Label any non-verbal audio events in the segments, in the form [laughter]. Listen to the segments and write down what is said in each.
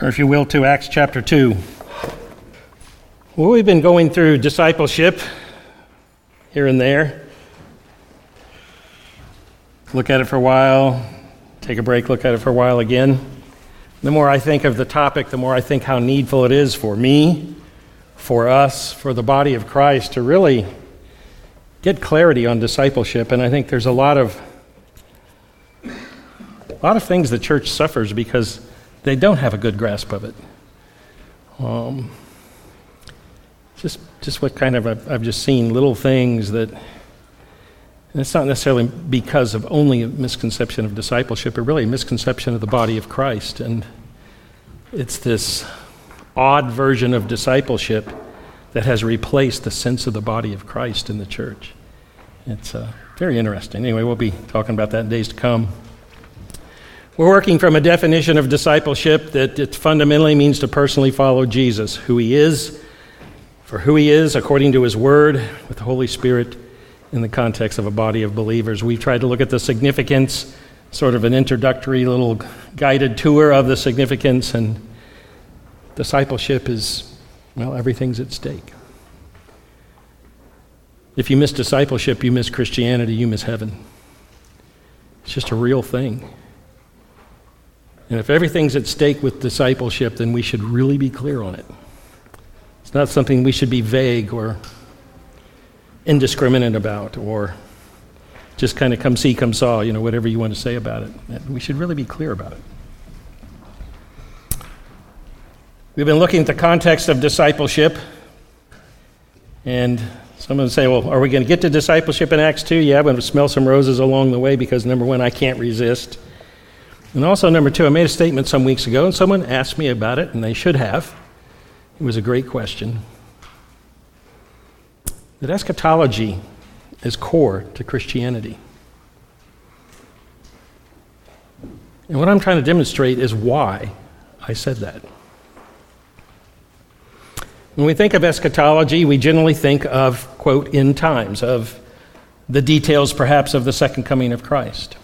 Turn, if you will, to Acts chapter 2. Well, we've been going through discipleship here and there. Look at it for a while, take a break, look at it for a while again. The more I think of the topic, the more I think how needful it is for me, for us, for the body of Christ to really get clarity on discipleship. And I think there's a lot of a lot of things the church suffers because they don't have a good grasp of it. Um, just, just what kind of I've, I've just seen little things that, and it's not necessarily because of only a misconception of discipleship, but really a misconception of the body of Christ. And it's this odd version of discipleship that has replaced the sense of the body of Christ in the church. It's uh, very interesting. Anyway, we'll be talking about that in days to come. We're working from a definition of discipleship that it fundamentally means to personally follow Jesus, who he is, for who he is according to his word, with the Holy Spirit in the context of a body of believers. We've tried to look at the significance, sort of an introductory little guided tour of the significance, and discipleship is, well, everything's at stake. If you miss discipleship, you miss Christianity, you miss heaven. It's just a real thing. And if everything's at stake with discipleship, then we should really be clear on it. It's not something we should be vague or indiscriminate about or just kind of come see, come saw, you know, whatever you want to say about it. We should really be clear about it. We've been looking at the context of discipleship, and someone would say, well, are we going to get to discipleship in Acts 2? Yeah, I'm going to smell some roses along the way because, number one, I can't resist. And also, number two, I made a statement some weeks ago, and someone asked me about it, and they should have. It was a great question. That eschatology is core to Christianity. And what I'm trying to demonstrate is why I said that. When we think of eschatology, we generally think of, quote, end times, of the details perhaps of the second coming of Christ.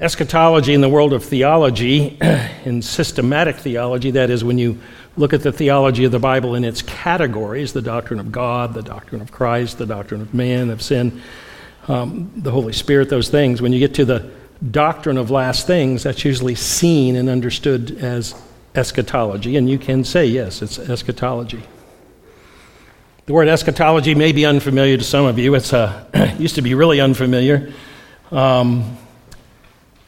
Eschatology in the world of theology, [clears throat] in systematic theology, that is, when you look at the theology of the Bible in its categories the doctrine of God, the doctrine of Christ, the doctrine of man, of sin, um, the Holy Spirit, those things, when you get to the doctrine of last things, that's usually seen and understood as eschatology. And you can say, yes, it's eschatology. The word eschatology may be unfamiliar to some of you. It uh, [clears throat] used to be really unfamiliar. Um,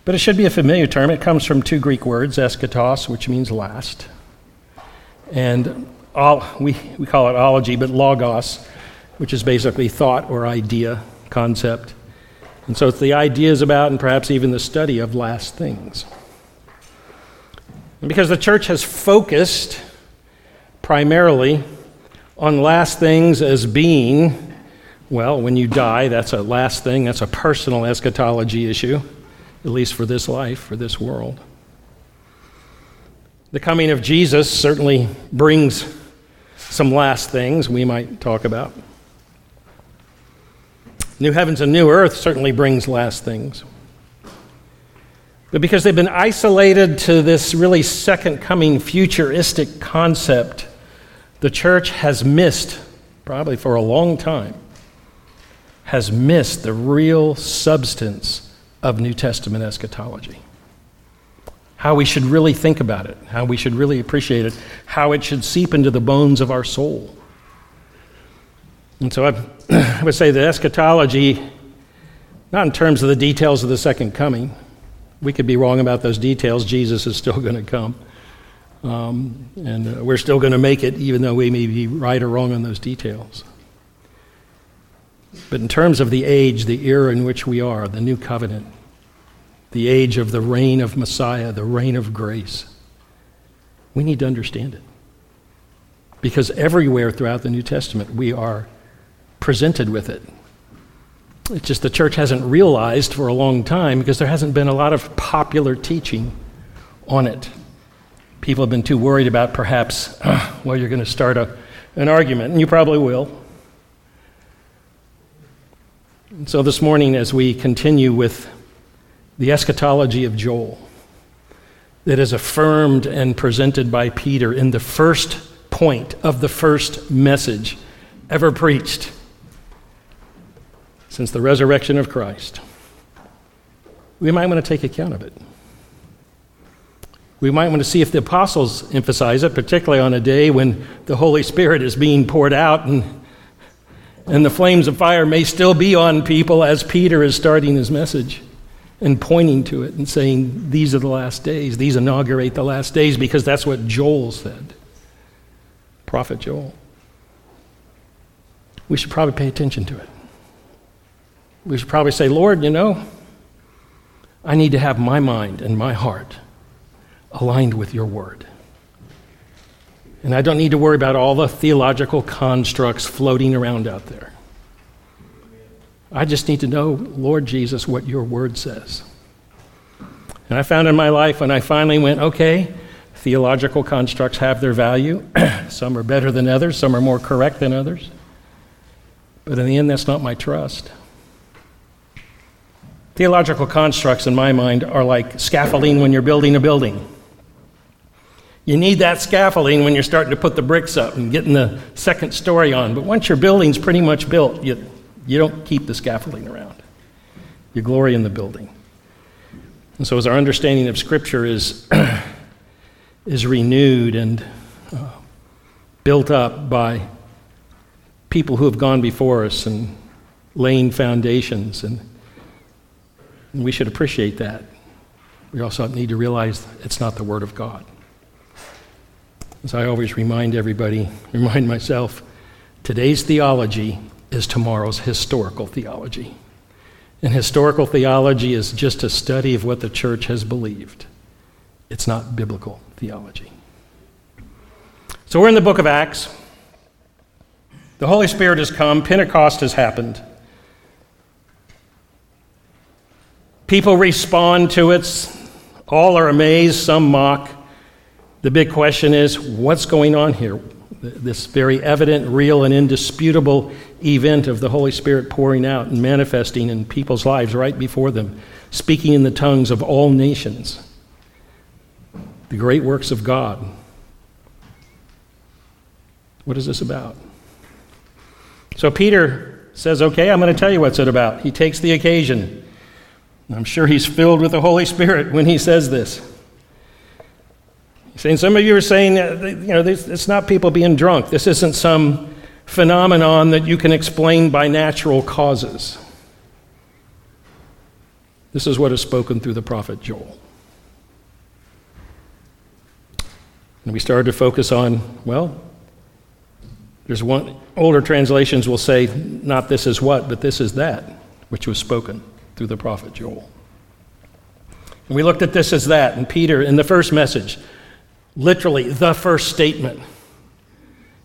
but it should be a familiar term. It comes from two Greek words, eschatos, which means last, and all, we, we call it ology, but logos, which is basically thought or idea, concept. And so it's the ideas about and perhaps even the study of last things. And because the church has focused primarily on last things as being, well, when you die, that's a last thing, that's a personal eschatology issue at least for this life, for this world. The coming of Jesus certainly brings some last things we might talk about. New heavens and new earth certainly brings last things. But because they've been isolated to this really second coming futuristic concept, the church has missed, probably for a long time, has missed the real substance of New Testament eschatology. How we should really think about it, how we should really appreciate it, how it should seep into the bones of our soul. And so I, [clears throat] I would say that eschatology, not in terms of the details of the second coming, we could be wrong about those details. Jesus is still [laughs] going to come. Um, and uh, we're still going to make it, even though we may be right or wrong on those details. But in terms of the age, the era in which we are, the new covenant, the age of the reign of Messiah, the reign of grace, we need to understand it. Because everywhere throughout the New Testament, we are presented with it. It's just the church hasn't realized for a long time because there hasn't been a lot of popular teaching on it. People have been too worried about perhaps, [clears throat] well, you're going to start a, an argument, and you probably will. So, this morning, as we continue with the eschatology of Joel, that is affirmed and presented by Peter in the first point of the first message ever preached since the resurrection of Christ. We might want to take account of it. We might want to see if the apostles emphasize it, particularly on a day when the Holy Spirit is being poured out and, and the flames of fire may still be on people as Peter is starting his message and pointing to it and saying, These are the last days. These inaugurate the last days because that's what Joel said. Prophet Joel. We should probably pay attention to it. We should probably say, Lord, you know, I need to have my mind and my heart aligned with your word. And I don't need to worry about all the theological constructs floating around out there. I just need to know, Lord Jesus, what your word says. And I found in my life when I finally went, okay, theological constructs have their value. [clears throat] some are better than others, some are more correct than others. But in the end, that's not my trust. Theological constructs, in my mind, are like scaffolding when you're building a building. You need that scaffolding when you're starting to put the bricks up and getting the second story on. But once your building's pretty much built, you, you don't keep the scaffolding around. You glory in the building. And so, as our understanding of Scripture is, [clears throat] is renewed and uh, built up by people who have gone before us and laying foundations, and, and we should appreciate that. We also need to realize it's not the Word of God. As I always remind everybody, remind myself, today's theology is tomorrow's historical theology. And historical theology is just a study of what the church has believed. It's not biblical theology. So we're in the book of Acts. The Holy Spirit has come, Pentecost has happened. People respond to it, all are amazed, some mock. The big question is what's going on here? This very evident, real, and indisputable event of the Holy Spirit pouring out and manifesting in people's lives right before them, speaking in the tongues of all nations. The great works of God. What is this about? So Peter says, Okay, I'm going to tell you what's it about. He takes the occasion. I'm sure he's filled with the Holy Spirit when he says this. And some of you are saying, uh, you know, it's not people being drunk. This isn't some phenomenon that you can explain by natural causes. This is what is spoken through the prophet Joel. And we started to focus on, well, there's one, older translations will say, not this is what, but this is that, which was spoken through the prophet Joel. And we looked at this as that, and Peter, in the first message, literally the first statement,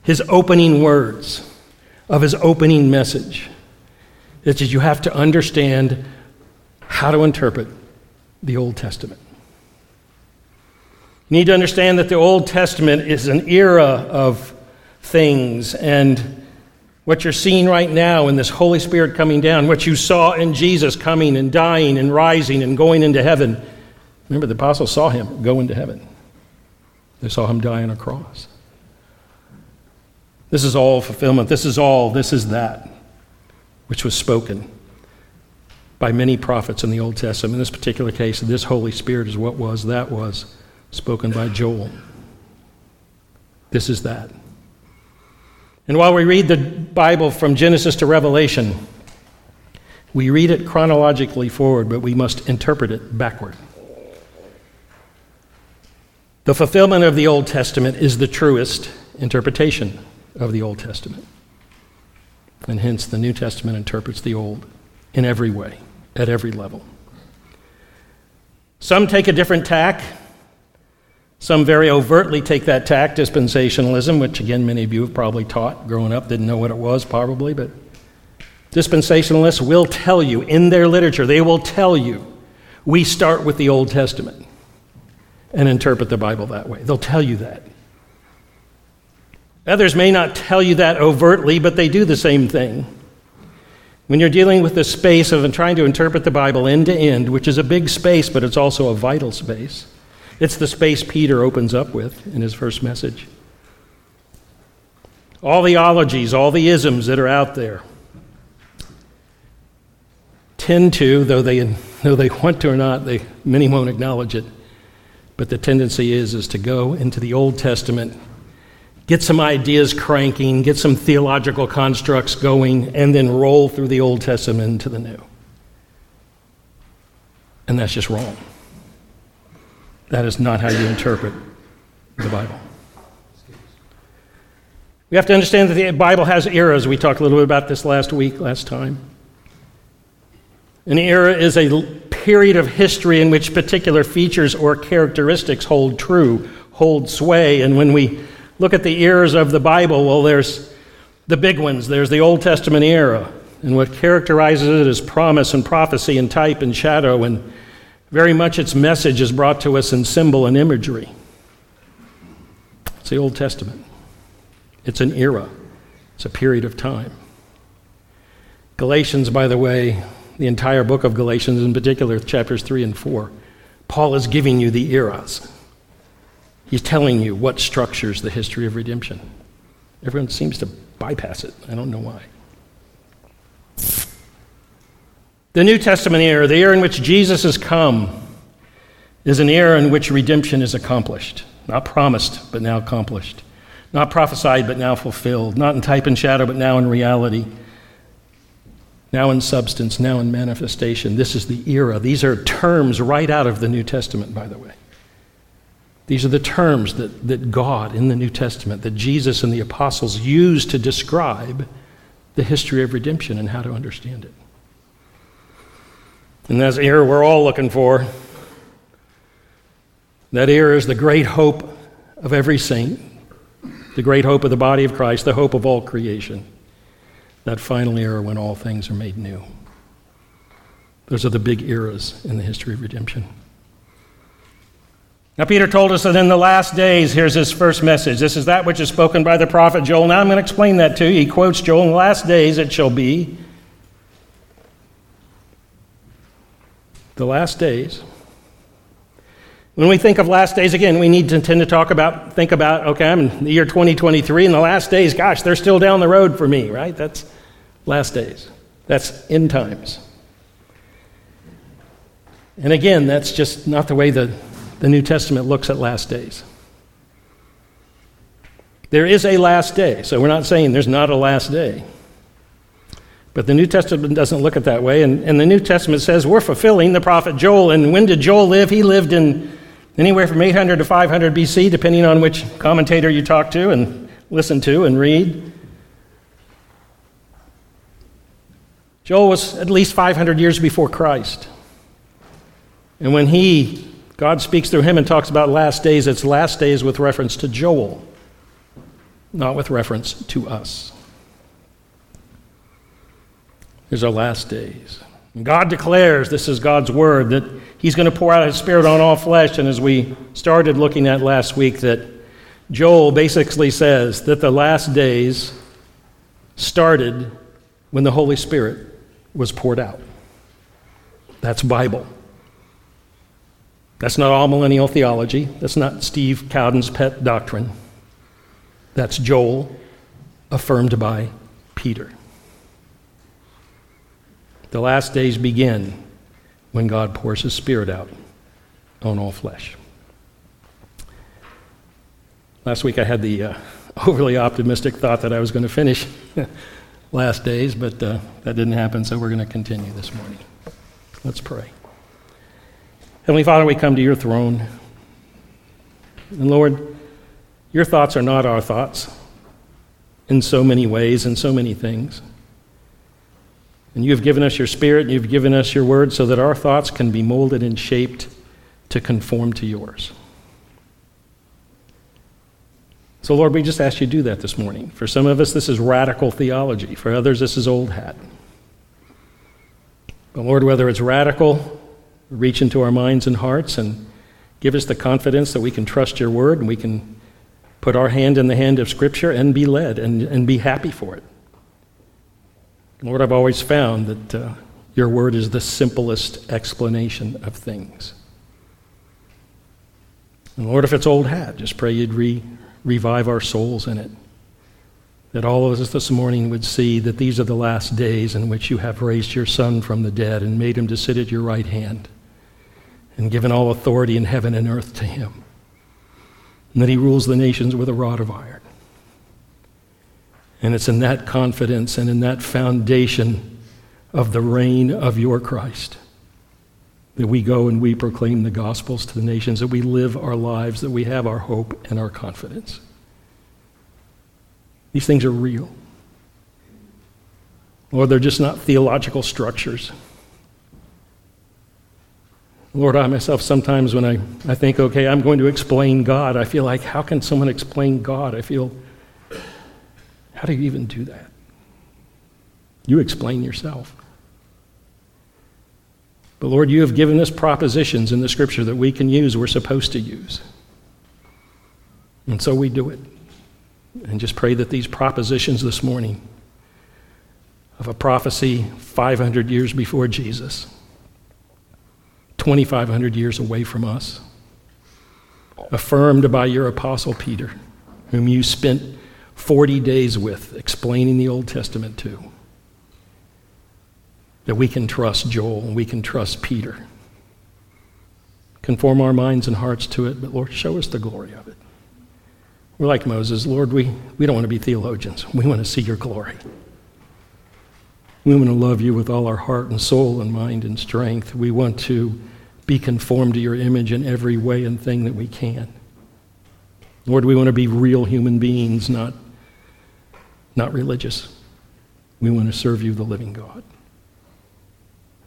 his opening words of his opening message. Is that you have to understand how to interpret the Old Testament. You need to understand that the Old Testament is an era of things, and what you're seeing right now in this Holy Spirit coming down, what you saw in Jesus coming and dying and rising and going into heaven. Remember, the apostles saw him go into heaven. They saw him die on a cross. This is all fulfillment. This is all, this is that, which was spoken by many prophets in the Old Testament. In this particular case, this Holy Spirit is what was, that was spoken by Joel. This is that. And while we read the Bible from Genesis to Revelation, we read it chronologically forward, but we must interpret it backward. The fulfillment of the Old Testament is the truest interpretation of the Old Testament. And hence, the New Testament interprets the Old in every way, at every level. Some take a different tack. Some very overtly take that tack, dispensationalism, which again, many of you have probably taught growing up, didn't know what it was probably, but dispensationalists will tell you in their literature, they will tell you, we start with the Old Testament and interpret the Bible that way. They'll tell you that. Others may not tell you that overtly, but they do the same thing. When you're dealing with the space of trying to interpret the Bible end to end, which is a big space, but it's also a vital space, It's the space Peter opens up with in his first message. All the ologies, all the isms that are out there tend to, though they, though they want to or not, they, many won't acknowledge it, but the tendency is, is to go into the Old Testament, get some ideas cranking, get some theological constructs going, and then roll through the Old Testament into the New. And that's just wrong. That is not how you interpret the Bible. We have to understand that the Bible has eras. We talked a little bit about this last week, last time. An era is a period of history in which particular features or characteristics hold true, hold sway. And when we look at the eras of the Bible, well, there's the big ones. There's the Old Testament era, and what characterizes it is promise and prophecy and type and shadow, and very much its message is brought to us in symbol and imagery. It's the Old Testament, it's an era, it's a period of time. Galatians, by the way, the entire book of Galatians, in particular, chapters 3 and 4, Paul is giving you the eras. He's telling you what structures the history of redemption. Everyone seems to bypass it. I don't know why. The New Testament era, the era in which Jesus has come, is an era in which redemption is accomplished. Not promised, but now accomplished. Not prophesied, but now fulfilled. Not in type and shadow, but now in reality now in substance, now in manifestation. This is the era. These are terms right out of the New Testament, by the way. These are the terms that, that God in the New Testament, that Jesus and the apostles used to describe the history of redemption and how to understand it. And that's the era we're all looking for. That era is the great hope of every saint, the great hope of the body of Christ, the hope of all creation that final era when all things are made new. Those are the big eras in the history of redemption. Now, Peter told us that in the last days, here's his first message. This is that which is spoken by the prophet Joel. Now I'm going to explain that to you. He quotes Joel, in the last days it shall be. The last days. When we think of last days, again, we need to tend to talk about, think about, okay, I'm in the year 2023, and the last days, gosh, they're still down the road for me, right? That's last days. That's end times. And again, that's just not the way the, the New Testament looks at last days. There is a last day, so we're not saying there's not a last day. But the New Testament doesn't look at that way, and, and the New Testament says we're fulfilling the prophet Joel. And when did Joel live? He lived in anywhere from 800 to 500 BC, depending on which commentator you talk to and listen to and read. Joel was at least 500 years before Christ. And when he, God speaks through him and talks about last days, it's last days with reference to Joel, not with reference to us. There's our last days. And God declares, this is God's word, that He's going to pour out His Spirit on all flesh. And as we started looking at last week, that Joel basically says that the last days started when the Holy Spirit was poured out. That's Bible. That's not amillennial theology. That's not Steve Cowden's pet doctrine. That's Joel, affirmed by Peter. The last days begin when God pours his Spirit out on all flesh. Last week I had the uh, [laughs] overly optimistic thought that I was going to finish [laughs] last days, but uh, that didn't happen, so we're going to continue this morning. Let's pray. Heavenly Father, we come to your throne. And Lord, your thoughts are not our thoughts in so many ways and so many things. And you have given us your spirit, and you've given us your word so that our thoughts can be molded and shaped to conform to yours. So, Lord, we just ask you to do that this morning. For some of us, this is radical theology. For others, this is old hat. But, Lord, whether it's radical, reach into our minds and hearts and give us the confidence that we can trust your word and we can put our hand in the hand of Scripture and be led and, and be happy for it. Lord, I've always found that uh, your word is the simplest explanation of things. And Lord, if it's old hat, just pray you'd re- revive our souls in it. That all of us this morning would see that these are the last days in which you have raised your Son from the dead and made him to sit at your right hand and given all authority in heaven and earth to him. And that he rules the nations with a rod of iron. And it's in that confidence and in that foundation of the reign of your Christ that we go and we proclaim the gospels to the nations, that we live our lives, that we have our hope and our confidence. These things are real. Lord, they're just not theological structures. Lord, I myself, sometimes when I, I think, okay, I'm going to explain God, I feel like, how can someone explain God? I feel, how do you even do that? You explain yourself. But Lord, you have given us propositions in the scripture that we can use, we're supposed to use. And so we do it. And just pray that these propositions this morning of a prophecy 500 years before Jesus, 2,500 years away from us, affirmed by your apostle Peter, whom you spent 40 days with explaining the Old Testament to that we can trust Joel and we can trust Peter. Conform our minds and hearts to it, but Lord, show us the glory of it. We're like Moses. Lord, we, we don't want to be theologians. We want to see your glory. We want to love you with all our heart and soul and mind and strength. We want to be conformed to your image in every way and thing that we can. Lord, we want to be real human beings, not, not religious. We want to serve you, the living God.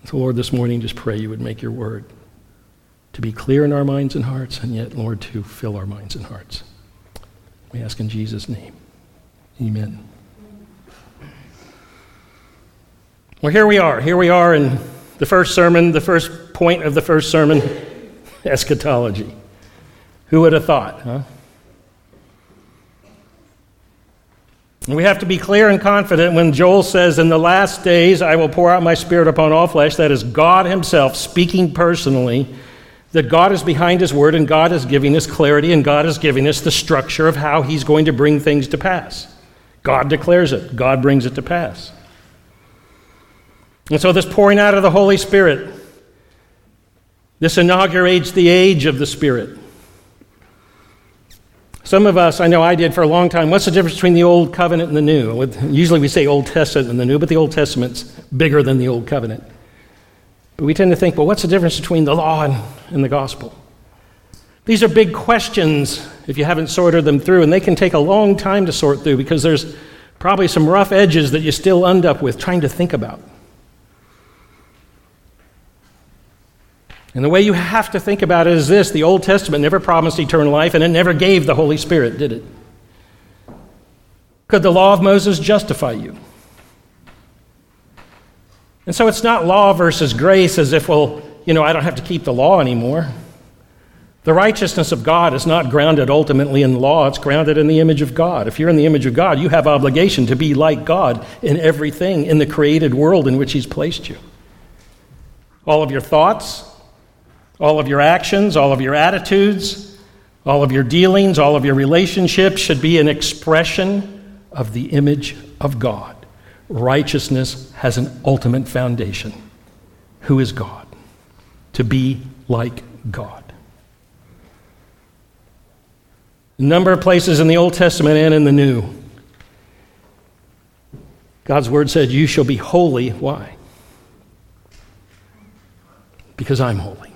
So, Lord, this morning, just pray you would make your word to be clear in our minds and hearts, and yet, Lord, to fill our minds and hearts. We ask in Jesus' name. Amen. Well, here we are. Here we are in the first sermon, the first point of the first sermon [laughs] eschatology. Who would have thought, huh? We have to be clear and confident when Joel says, In the last days I will pour out my spirit upon all flesh. That is God Himself speaking personally, that God is behind His word and God is giving us clarity and God is giving us the structure of how He's going to bring things to pass. God declares it, God brings it to pass. And so, this pouring out of the Holy Spirit, this inaugurates the age of the Spirit. Some of us, I know I did for a long time, what's the difference between the Old Covenant and the New? Usually we say Old Testament and the New, but the Old Testament's bigger than the Old Covenant. But we tend to think, well, what's the difference between the law and, and the gospel? These are big questions if you haven't sorted them through, and they can take a long time to sort through because there's probably some rough edges that you still end up with trying to think about. And the way you have to think about it is this the Old Testament never promised eternal life, and it never gave the Holy Spirit, did it? Could the law of Moses justify you? And so it's not law versus grace as if, well, you know, I don't have to keep the law anymore. The righteousness of God is not grounded ultimately in law, it's grounded in the image of God. If you're in the image of God, you have obligation to be like God in everything in the created world in which He's placed you. All of your thoughts, all of your actions, all of your attitudes, all of your dealings, all of your relationships should be an expression of the image of God. Righteousness has an ultimate foundation. Who is God? To be like God. A number of places in the Old Testament and in the New, God's word said, You shall be holy. Why? Because I'm holy.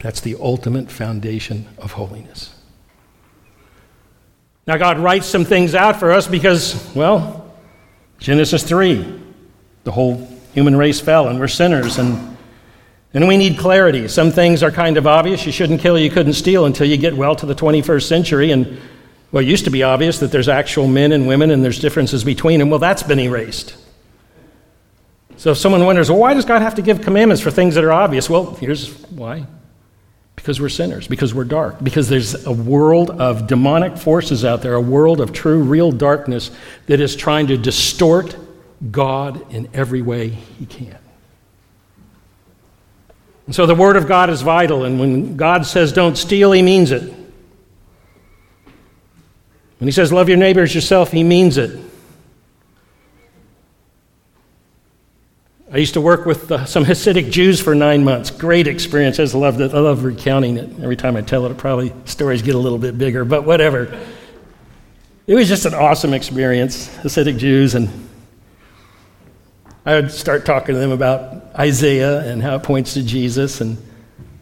That's the ultimate foundation of holiness. Now, God writes some things out for us because, well, Genesis 3, the whole human race fell and we're sinners, and, and we need clarity. Some things are kind of obvious. You shouldn't kill, you couldn't steal until you get well to the 21st century. And well, it used to be obvious that there's actual men and women and there's differences between them. Well, that's been erased. So if someone wonders, well, why does God have to give commandments for things that are obvious? Well, here's why because we're sinners, because we're dark, because there's a world of demonic forces out there, a world of true, real darkness that is trying to distort God in every way he can. And so the Word of God is vital, and when God says don't steal, He means it. When He says love your neighbor as yourself, He means it. I used to work with uh, some Hasidic Jews for nine months. Great experience. I just loved it. I love recounting it. Every time I tell it, it probably stories get a little bit bigger, but whatever. It was just an awesome experience, Hasidic Jews, and I would start talking to them about Isaiah and how it points to Jesus, and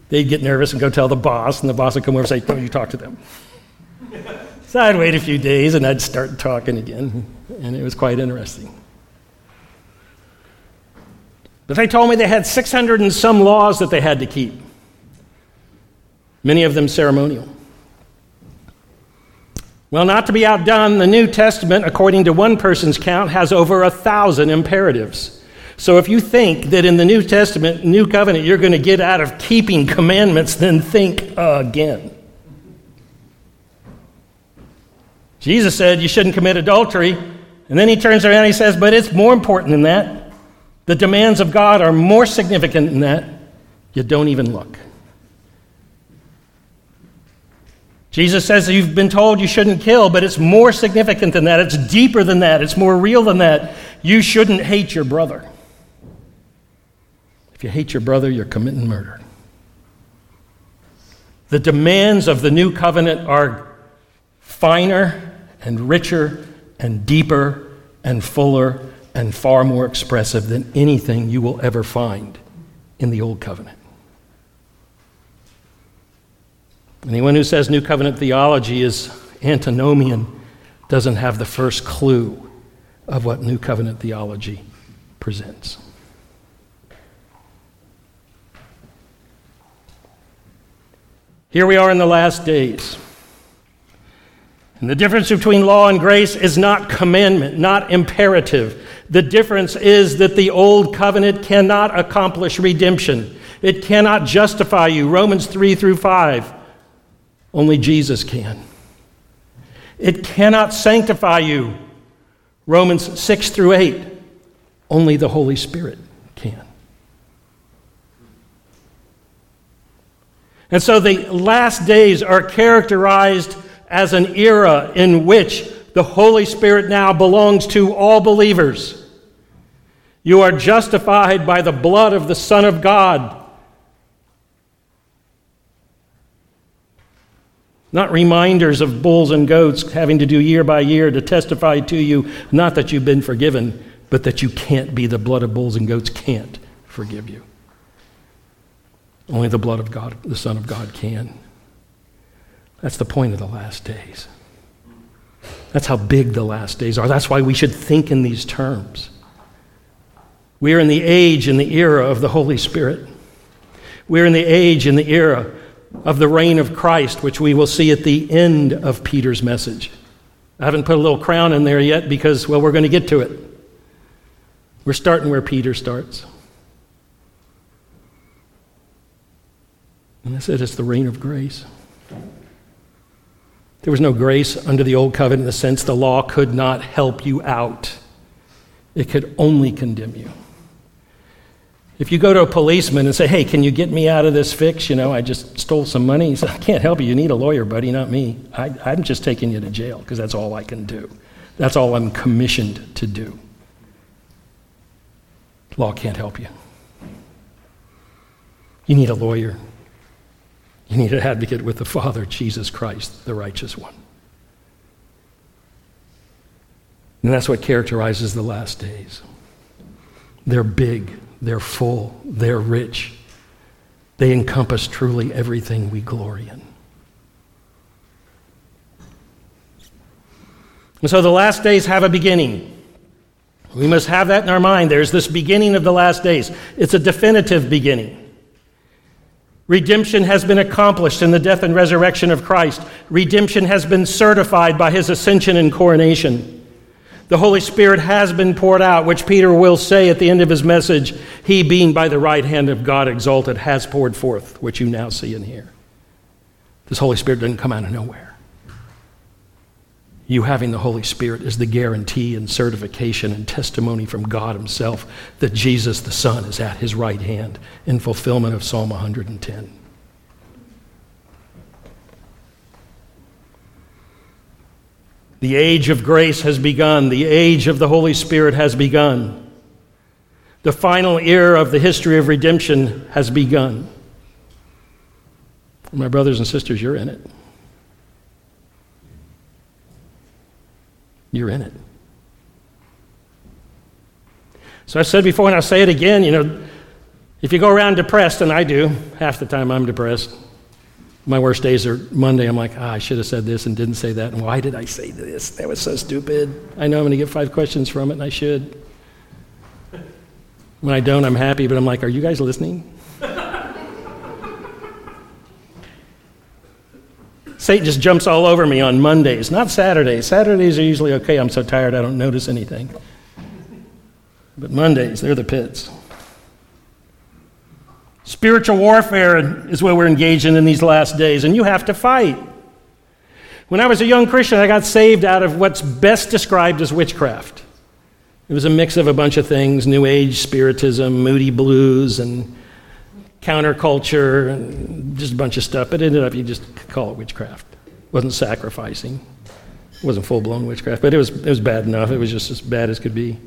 they'd get nervous and go tell the boss, and the boss would come over and say, Don't you talk to them. [laughs] so I'd wait a few days and I'd start talking again, and it was quite interesting. But they told me they had 600 and some laws that they had to keep, many of them ceremonial. Well, not to be outdone, the New Testament, according to one person's count, has over a thousand imperatives. So if you think that in the New Testament, New Covenant, you're going to get out of keeping commandments, then think again. Jesus said you shouldn't commit adultery, and then he turns around and he says, but it's more important than that. The demands of God are more significant than that. You don't even look. Jesus says you've been told you shouldn't kill, but it's more significant than that. It's deeper than that. It's more real than that. You shouldn't hate your brother. If you hate your brother, you're committing murder. The demands of the new covenant are finer and richer and deeper and fuller and far more expressive than anything you will ever find in the Old Covenant. Anyone who says New Covenant theology is antinomian doesn't have the first clue of what New Covenant theology presents. Here we are in the last days. And the difference between law and grace is not commandment, not imperative. The difference is that the old covenant cannot accomplish redemption. It cannot justify you. Romans 3 through 5. Only Jesus can. It cannot sanctify you. Romans 6 through 8. Only the Holy Spirit can. And so the last days are characterized as an era in which the Holy Spirit now belongs to all believers. You are justified by the blood of the Son of God. Not reminders of bulls and goats having to do year by year to testify to you, not that you've been forgiven, but that you can't be. The blood of bulls and goats can't forgive you. Only the blood of God, the Son of God, can. That's the point of the last days. That's how big the last days are. That's why we should think in these terms. We are in the age and the era of the Holy Spirit. We're in the age and the era of the reign of Christ, which we will see at the end of Peter's message. I haven't put a little crown in there yet because, well, we're going to get to it. We're starting where Peter starts. And I said it's the reign of grace. There was no grace under the old covenant in the sense the law could not help you out, it could only condemn you. If you go to a policeman and say, Hey, can you get me out of this fix? You know, I just stole some money. He says, I can't help you. You need a lawyer, buddy, not me. I, I'm just taking you to jail because that's all I can do. That's all I'm commissioned to do. Law can't help you. You need a lawyer. You need an advocate with the Father, Jesus Christ, the righteous one. And that's what characterizes the last days. They're big, they're full, they're rich. They encompass truly everything we glory in. And so the last days have a beginning. We must have that in our mind. There's this beginning of the last days, it's a definitive beginning. Redemption has been accomplished in the death and resurrection of Christ. Redemption has been certified by his ascension and coronation. The Holy Spirit has been poured out, which Peter will say at the end of his message, He, being by the right hand of God exalted, has poured forth, which you now see and hear. This Holy Spirit didn't come out of nowhere. You having the Holy Spirit is the guarantee and certification and testimony from God Himself that Jesus the Son is at His right hand in fulfillment of Psalm 110. The age of grace has begun. The age of the Holy Spirit has begun. The final era of the history of redemption has begun. My brothers and sisters, you're in it. You're in it. So I said before, and I'll say it again you know, if you go around depressed, and I do, half the time I'm depressed. My worst days are Monday. I'm like, ah, I should have said this and didn't say that. And why did I say this? That was so stupid. I know I'm going to get five questions from it, and I should. When I don't, I'm happy, but I'm like, are you guys listening? Satan just jumps all over me on Mondays, not Saturdays. Saturdays are usually okay. I'm so tired I don't notice anything. But Mondays, they're the pits. Spiritual warfare is what we're engaged in in these last days, and you have to fight. When I was a young Christian, I got saved out of what's best described as witchcraft. It was a mix of a bunch of things New Age spiritism, moody blues, and counterculture, and just a bunch of stuff. But it ended up, you just call it witchcraft. It wasn't sacrificing, wasn't full blown witchcraft, but it was, it was bad enough. It was just as bad as could be.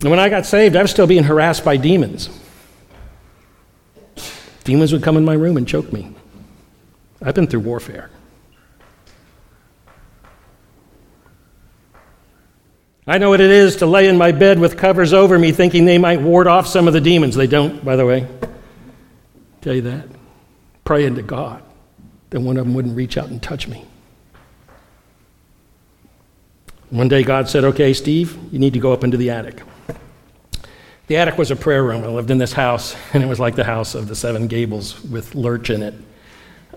And when I got saved, I was still being harassed by demons. Demons would come in my room and choke me. I've been through warfare. I know what it is to lay in my bed with covers over me thinking they might ward off some of the demons. They don't, by the way. Tell you that. Praying to God that one of them wouldn't reach out and touch me. One day God said, Okay, Steve, you need to go up into the attic. The attic was a prayer room. I lived in this house, [laughs] and it was like the house of the Seven Gables with Lurch in it.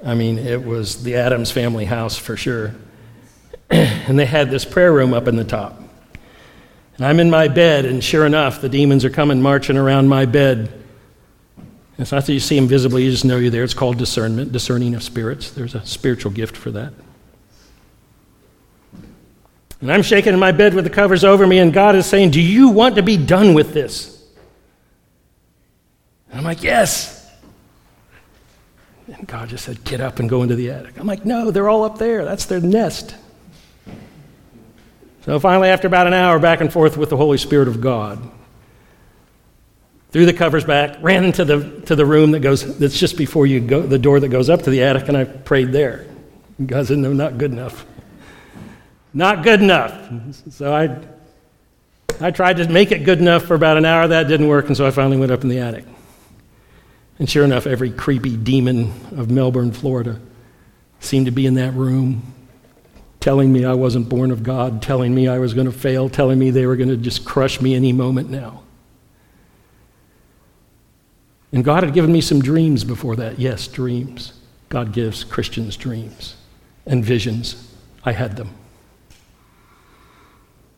I mean, it was the Addams family house for sure. [clears throat] and they had this prayer room up in the top. I'm in my bed, and sure enough, the demons are coming marching around my bed. It's not that you see them visibly, you just know you're there. It's called discernment, discerning of spirits. There's a spiritual gift for that. And I'm shaking in my bed with the covers over me, and God is saying, Do you want to be done with this? And I'm like, Yes. And God just said, Get up and go into the attic. I'm like, No, they're all up there. That's their nest. So finally, after about an hour back and forth with the Holy Spirit of God, threw the covers back, ran into the, to the room that goes, that's just before you go, the door that goes up to the attic, and I prayed there. God said, No, not good enough. Not good enough. So I, I tried to make it good enough for about an hour. That didn't work, and so I finally went up in the attic. And sure enough, every creepy demon of Melbourne, Florida, seemed to be in that room, telling me I wasn't born of God, telling me I was going to fail, telling me they were going to just crush me any moment now. And God had given me some dreams before that. Yes, dreams. God gives Christians dreams and visions. I had them.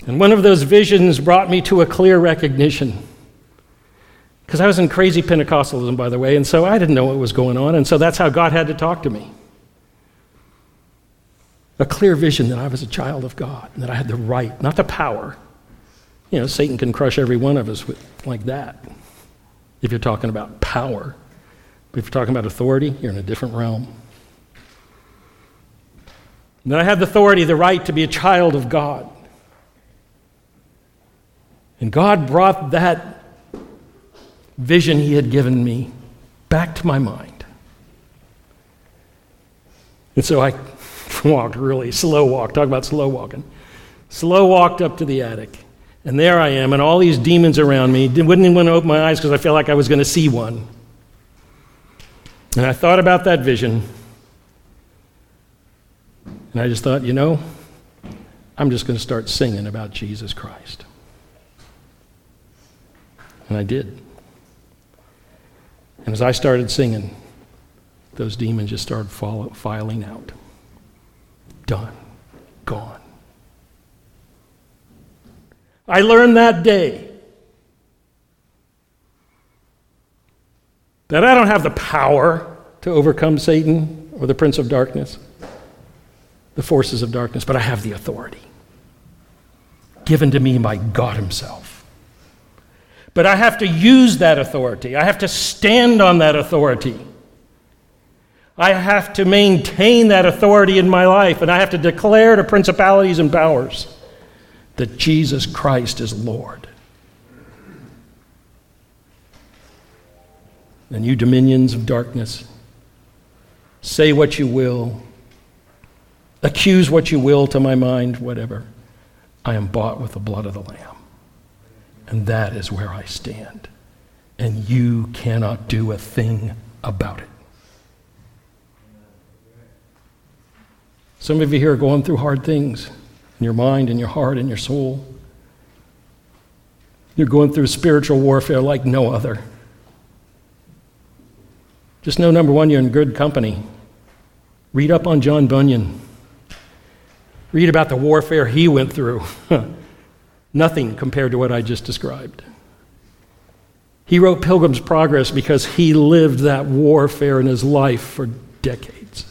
And one of those visions brought me to a clear recognition because I was in crazy Pentecostalism, by the way, and so I didn't know what was going on, and so that's how God had to talk to me. A clear vision that I was a child of God, and that I had the right, not the power. You know, Satan can crush every one of us with, like that if you're talking about power. But if you're talking about authority, you're in a different realm. And that I had the authority, the right to be a child of God. And God brought that vision he had given me back to my mind. And so I walked really slow walk. Talk about slow walking. Slow walked up to the attic. And there I am, and all these demons around me. Wouldn't even want to open my eyes because I felt like I was going to see one. And I thought about that vision. And I just thought, you know, I'm just going to start singing about Jesus Christ. And I did. And as I started singing, those demons just started follow, filing out. Done. Gone. I learned that day that I don't have the power to overcome Satan or the prince of darkness. the forces of darkness, but I have the authority given to me by God Himself. But I have to use that authority, I have to stand on that authority. I have to maintain that authority in my life, and I have to declare to principalities and powers that Jesus Christ is Lord. And you dominions of darkness, say what you will, accuse what you will to my mind, whatever. I am bought with the blood of the Lamb. And that is where I stand. And you cannot do a thing about it. Some of you here are going through hard things in your mind, in your heart, in your soul. You're going through spiritual warfare like no other. Just know number one, you're in good company. Read up on John Bunyan. Read about the warfare he went through. [laughs] Nothing compared to what I just described. He wrote Pilgrim's Progress because he lived that warfare in his life for decades.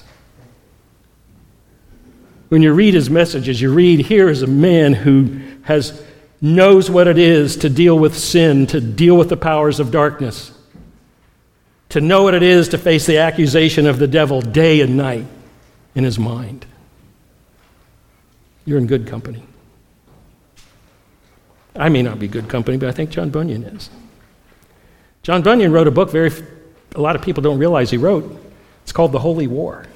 When you read his messages, you read here is a man who has knows what it is to deal with sin, to deal with the powers of darkness, to know what it is to face the accusation of the devil day and night in his mind. You're in good company. I may not be good company, but I think John Bunyan is. John Bunyan wrote a book very a lot of people don't realize he wrote. It's called The Holy War.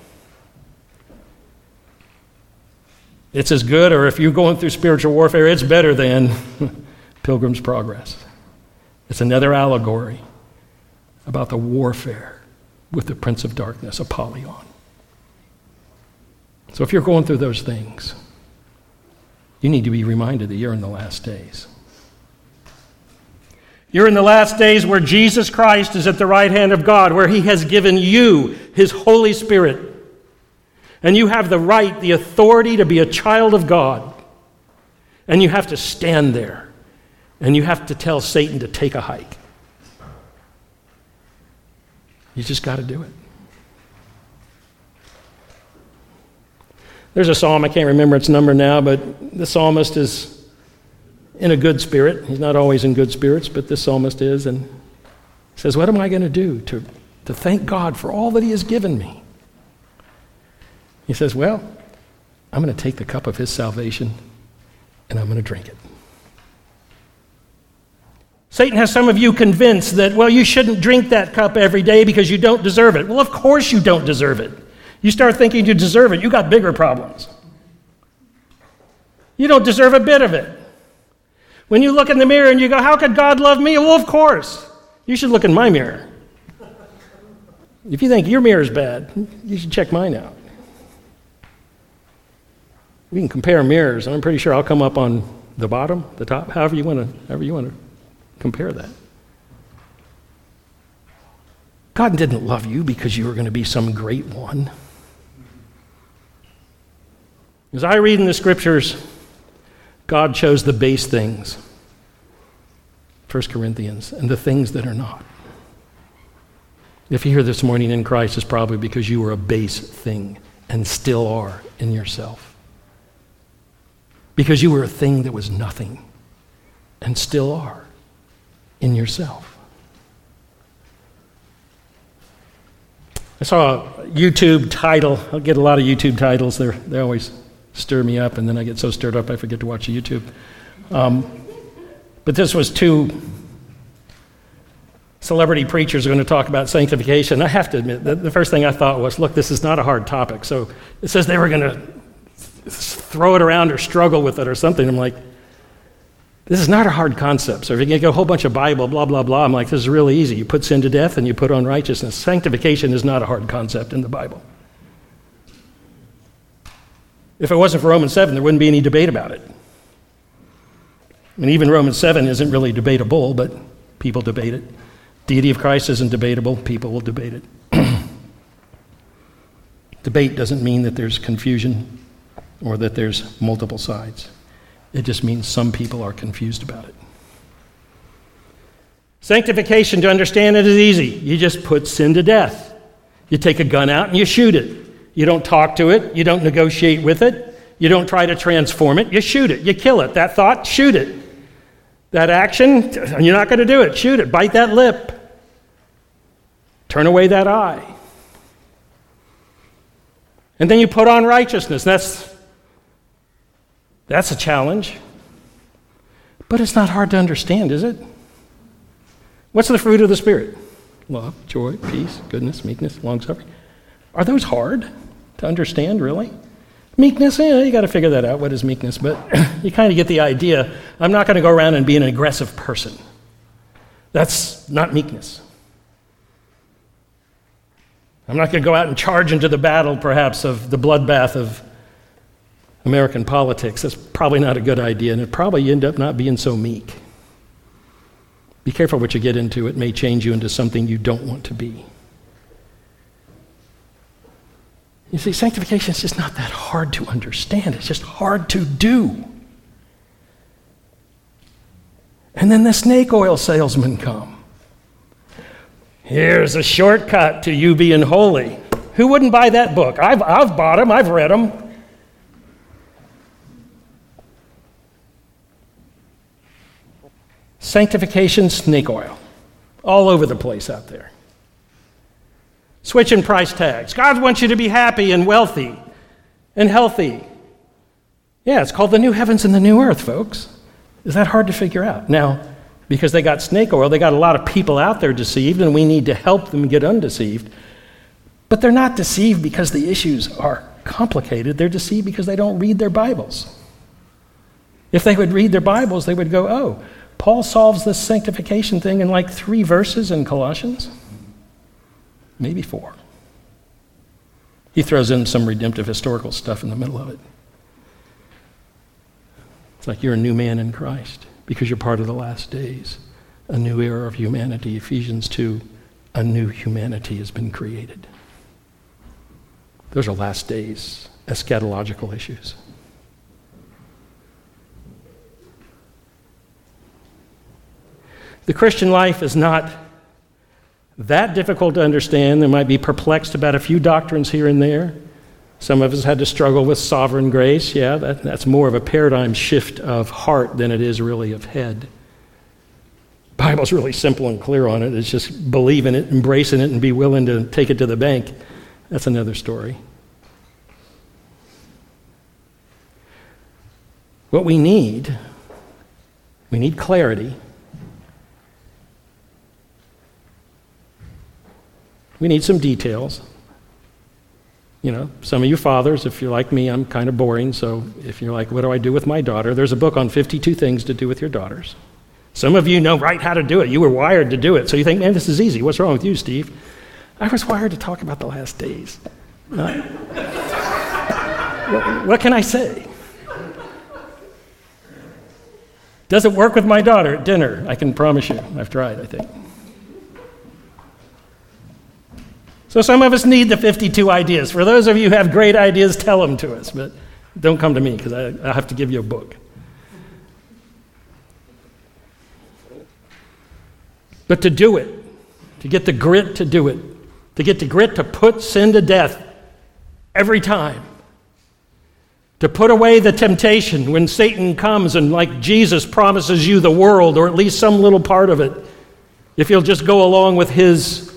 It's as good, or if you're going through spiritual warfare, it's better than [laughs] Pilgrim's Progress. It's another allegory about the warfare with the Prince of Darkness, Apollyon. So if you're going through those things, you need to be reminded that you're in the last days. You're in the last days where Jesus Christ is at the right hand of God, where He has given you His Holy Spirit and you have the right, the authority to be a child of God. And you have to stand there. And you have to tell Satan to take a hike. You just got to do it. There's a psalm, I can't remember its number now, but the psalmist is in a good spirit. He's not always in good spirits, but this psalmist is, and says, What am I going to do to, to thank God for all that He has given me? He says, Well, I'm going to take the cup of his salvation and I'm going to drink it. Satan has some of you convinced that, well, you shouldn't drink that cup every day because you don't deserve it. Well, of course you don't deserve it. You start thinking you deserve it, you got bigger problems. You don't deserve a bit of it. When you look in the mirror and you go, How could God love me? Well, of course. You should look in my mirror. If you think your mirror is bad, you should check mine out. We can compare mirrors, and I'm pretty sure I'll come up on the bottom, the top, however you want to, however you want to compare that. God didn't love you because you were going to be some great one. As I read in the scriptures, God chose the base things, 1 Corinthians, and the things that are not. If you're here this morning in Christ, it's probably because you were a base thing and still are in yourself because you were a thing that was nothing and still are in yourself. I saw a YouTube title. I'll get a lot of YouTube titles. They're, they always stir me up, and then I get so stirred up I forget to watch YouTube. Um, but this was two celebrity preachers are going to talk about sanctification. I have to admit, the, the first thing I thought was, look, this is not a hard topic. So it says they were going to throw it around or struggle with it or something. I'm like, this is not a hard concept. So if you get a whole bunch of Bible, blah, blah, blah, I'm like, this is really easy. You put sin to death and you put on righteousness. Sanctification is not a hard concept in the Bible. If it wasn't for Romans 7, there wouldn't be any debate about it. And even Romans 7 isn't really debatable, but people debate it. Deity of Christ isn't debatable, people will debate it. [clears throat] debate doesn't mean that there's confusion or that there's multiple sides. It just means some people are confused about it. Sanctification, to understand it, is easy. You just put sin to death. You take a gun out and you shoot it. You don't talk to it. You don't negotiate with it. You don't try to transform it. You shoot it. You kill it. That thought, shoot it. That action, you're not going to do it. Shoot it. Bite that lip. Turn away that eye. And then you put on righteousness. That's, that's a challenge. But it's not hard to understand, is it? What's the fruit of the Spirit? Love, joy, peace, goodness, meekness, long suffering. Are those hard to understand, really? Meekness, yeah, you got to figure that out. What is meekness? But [clears throat] you kind of get the idea. I'm not going to go around and be an aggressive person. That's not meekness. I'm not going to go out and charge into the battle, perhaps, of the bloodbath of American politics. That's probably not a good idea, and it probably end up not being so meek. Be careful what you get into. It may change you into something you don't want to be. You see, sanctification is just not that hard to understand, it's just hard to do. And then the snake oil salesmen come. Here's a shortcut to you being holy. Who wouldn't buy that book? I've, I've bought them, I've read them. Sanctification snake oil. All over the place out there. Switching price tags. God wants you to be happy and wealthy and healthy. Yeah, it's called the new heavens and the new earth, folks. Is that hard to figure out? Now, because they got snake oil, they got a lot of people out there deceived, and we need to help them get undeceived. But they're not deceived because the issues are complicated. They're deceived because they don't read their Bibles. If they would read their Bibles, they would go, oh, Paul solves this sanctification thing in like three verses in Colossians, maybe four. He throws in some redemptive historical stuff in the middle of it. It's like you're a new man in Christ because you're part of the last days, a new era of humanity. Ephesians 2, a new humanity has been created. Those are last days, eschatological issues. The Christian life is not that difficult to understand. There might be perplexed about a few doctrines here and there. Some of us had to struggle with sovereign grace. Yeah, that, that's more of a paradigm shift of heart than it is really of head. Bible's really simple and clear on it. It's just believe in it, embracing it, and be willing to take it to the bank. That's another story. What we need, we need clarity. We need some details. You know, some of you fathers, if you're like me, I'm kind of boring. So if you're like, what do I do with my daughter? There's a book on 52 things to do with your daughters. Some of you know right how to do it. You were wired to do it. So you think, man, this is easy. What's wrong with you, Steve? I was wired to talk about the last days. what, what can I say? Does it work with my daughter at dinner? I can promise you. I've tried, I think. So some of us need the 52 ideas. For those of you who have great ideas, tell them to us, but don't come to me because I, I have to give you a book. But to do it, to get the grit to do it, to get the grit to put sin to death every time, to put away the temptation when Satan comes and, like Jesus, promises you the world or at least some little part of it, if you'll just go along with his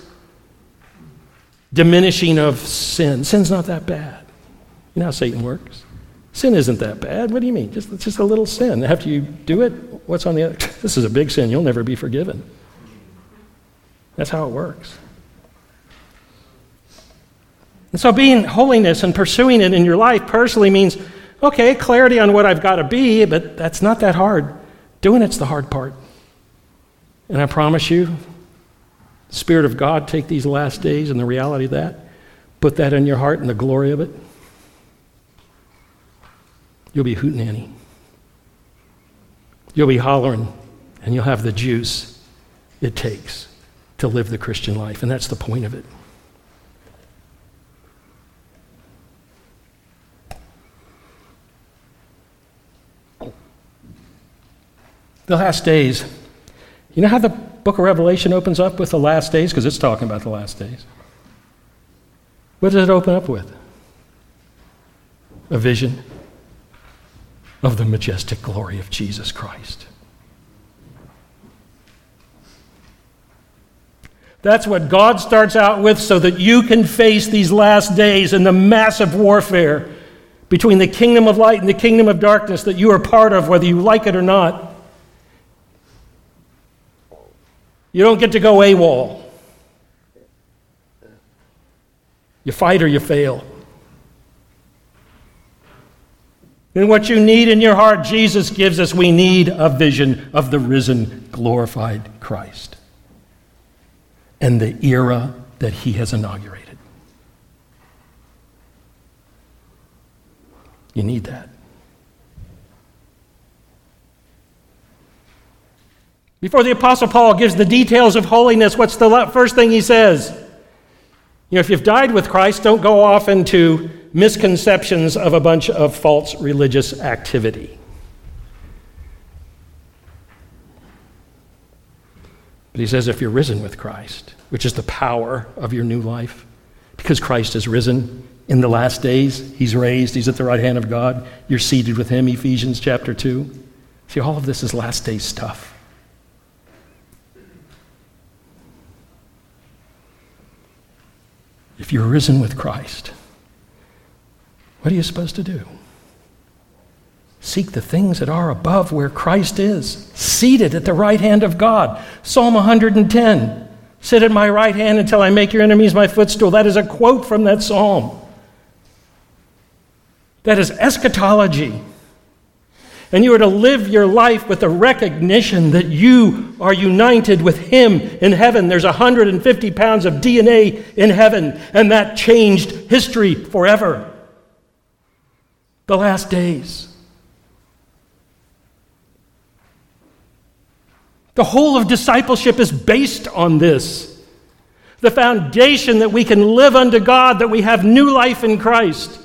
diminishing of sin. Sin's not that bad. You know how Satan works. Sin isn't that bad. What do you mean? Just, it's just a little sin. After you do it, what's on the other? [laughs] This is a big sin. You'll never be forgiven. That's how it works. And so, being holiness and pursuing it in your life personally means okay, clarity on what I've got to be, but that's not that hard. Doing it's the hard part. And I promise you, Spirit of God, take these last days and the reality of that, put that in your heart and the glory of it. You'll be hootenanny. You'll be hollering, and you'll have the juice it takes to live the Christian life. And that's the point of it. The last days. You know how the book of Revelation opens up with the last days? Because it's talking about the last days. What does it open up with? a vision of the majestic glory of Jesus Christ. That's what God starts out with so that you can face these last days and the massive warfare between the kingdom of light and the kingdom of darkness that you are part of, whether you like it or not. You don't get to go AWOL. You fight or you fail. And what you need in your heart, Jesus gives us. We need a vision of the risen, glorified Christ and the era that he has inaugurated. You need that. Before the Apostle Paul gives the details of holiness, what's the first thing he says? You know, if you've died with Christ, don't go off into misconceptions of a bunch of false religious activity. But he says, if you're risen with Christ, which is the power of your new life, because Christ is risen in the last days, he's raised, he's at the right hand of God, you're seated with him, Ephesians chapter 2. See, all of this is last day stuff. If you're risen with Christ, what are you supposed to do? Seek the things that are above where Christ is, seated at the right hand of God. Psalm 110 Sit at my right hand until I make your enemies my footstool. That is a quote from that psalm. That is eschatology. And you are to live your life with the recognition that you are united with Him in heaven. There's 150 pounds of DNA in heaven, and that changed history forever. The last days. The whole of discipleship is based on this. The foundation that we can live unto God, that we have new life in Christ.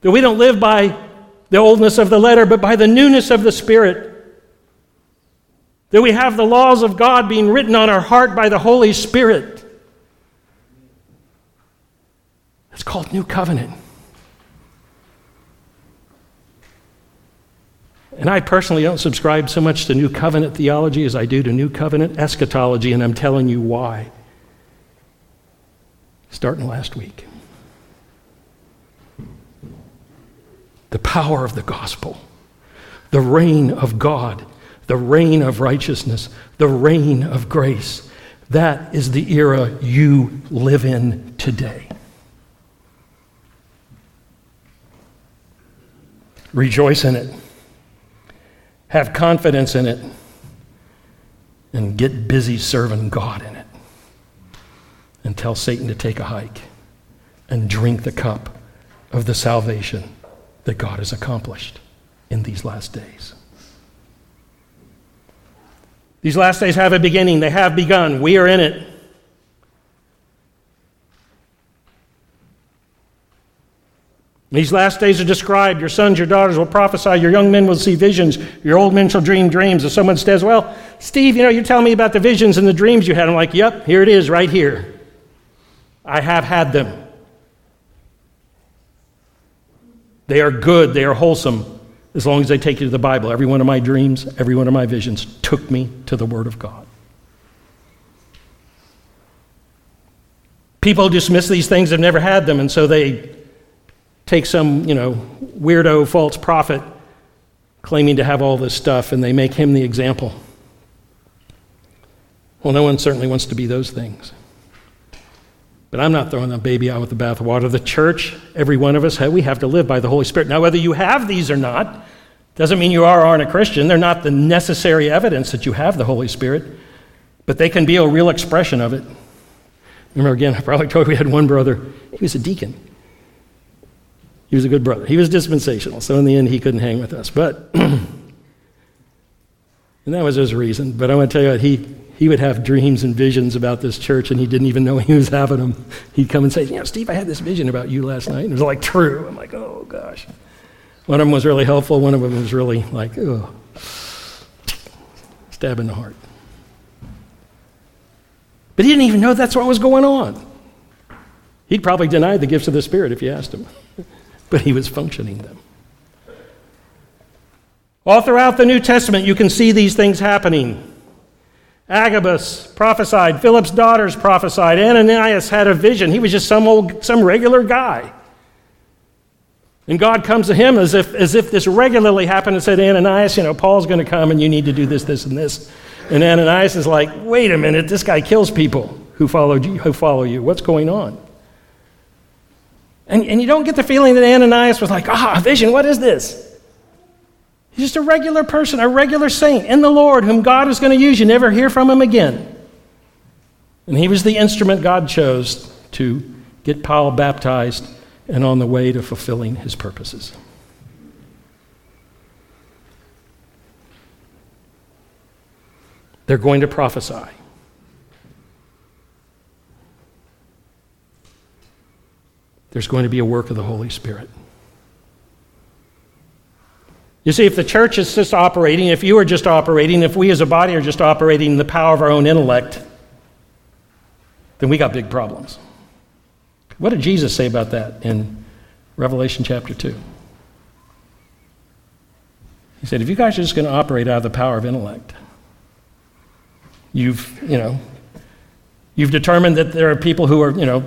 That we don't live by the oldness of the letter, but by the newness of the Spirit. That we have the laws of God being written on our heart by the Holy Spirit. It's called New Covenant. And I personally don't subscribe so much to New Covenant theology as I do to New Covenant eschatology, and I'm telling you why. Starting last week. The power of the gospel, the reign of God, the reign of righteousness, the reign of grace. That is the era you live in today. Rejoice in it. Have confidence in it. And get busy serving God in it. And tell Satan to take a hike and drink the cup of the salvation that God has accomplished in these last days. These last days have a beginning, they have begun. We are in it. These last days are described. Your sons, your daughters will prophesy. Your young men will see visions. Your old men shall dream dreams. If someone says, Well, Steve, you know, you're telling me about the visions and the dreams you had. I'm like, Yep, here it is, right here. I have had them. They are good, they are wholesome, as long as they take you to the Bible. Every one of my dreams, every one of my visions took me to the Word of God. People dismiss these things, have never had them, and so they take some, you know, weirdo false prophet claiming to have all this stuff and they make him the example. Well, no one certainly wants to be those things. But I'm not throwing the baby out with the bathwater. The church, every one of us, we have to live by the Holy Spirit. Now, whether you have these or not, doesn't mean you are or aren't a Christian. They're not the necessary evidence that you have the Holy Spirit, but they can be a real expression of it. Remember, again, I probably told you we had one brother, he was a deacon. He was a good brother. He was dispensational, so in the end, he couldn't hang with us. But, [clears throat] and that was his reason. But I want to tell you what, he, he would have dreams and visions about this church, and he didn't even know he was having them. He'd come and say, You know, Steve, I had this vision about you last night. And it was like, True. I'm like, Oh, gosh. One of them was really helpful, one of them was really like, Oh, stab in the heart. But he didn't even know that's what was going on. He'd probably deny the gifts of the Spirit if you asked him. [laughs] but he was functioning them. All throughout the New Testament, you can see these things happening. Agabus prophesied, Philip's daughters prophesied, Ananias had a vision. He was just some old, some regular guy. And God comes to him as if, as if this regularly happened and said, Ananias, you know, Paul's going to come and you need to do this, this, and this. And Ananias is like, wait a minute, this guy kills people who, followed you, who follow you. What's going on? And, and you don't get the feeling that Ananias was like, ah, a vision, what is this? He's just a regular person, a regular saint in the Lord whom God is going to use. You never hear from him again. And he was the instrument God chose to get Paul baptized and on the way to fulfilling his purposes. They're going to prophesy. There's going to be a work of the Holy Spirit. You see, if the church is just operating, if you are just operating, if we as a body are just operating in the power of our own intellect, then we got big problems. What did Jesus say about that in Revelation chapter 2? He said, if you guys are just going to operate out of the power of intellect, you've, you know, you've determined that there are people who are, you know,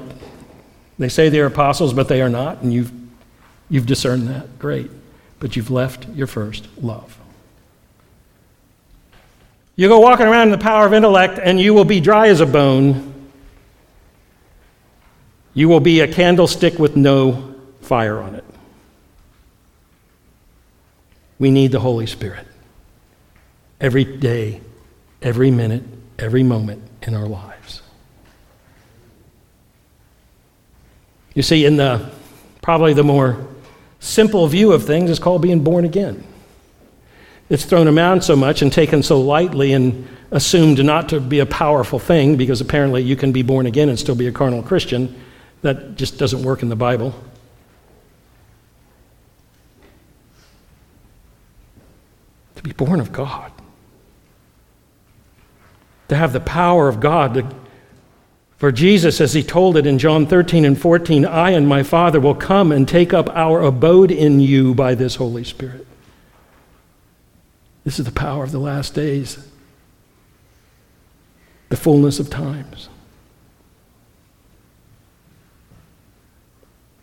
they say they're apostles, but they are not, and you've, you've discerned that. Great. But you've left your first love. You go walking around in the power of intellect, and you will be dry as a bone you will be a candlestick with no fire on it. We need the Holy Spirit every day, every minute, every moment in our lives. You see, in the probably the more simple view of things is called being born again. It's thrown around so much and taken so lightly and assumed not to be a powerful thing because apparently you can be born again and still be a carnal Christian. That just doesn't work in the Bible. To be born of God, to have the power of God. To, for Jesus, as he told it in John 13 and 14, I and my Father will come and take up our abode in you by this Holy Spirit. This is the power of the last days, the fullness of times.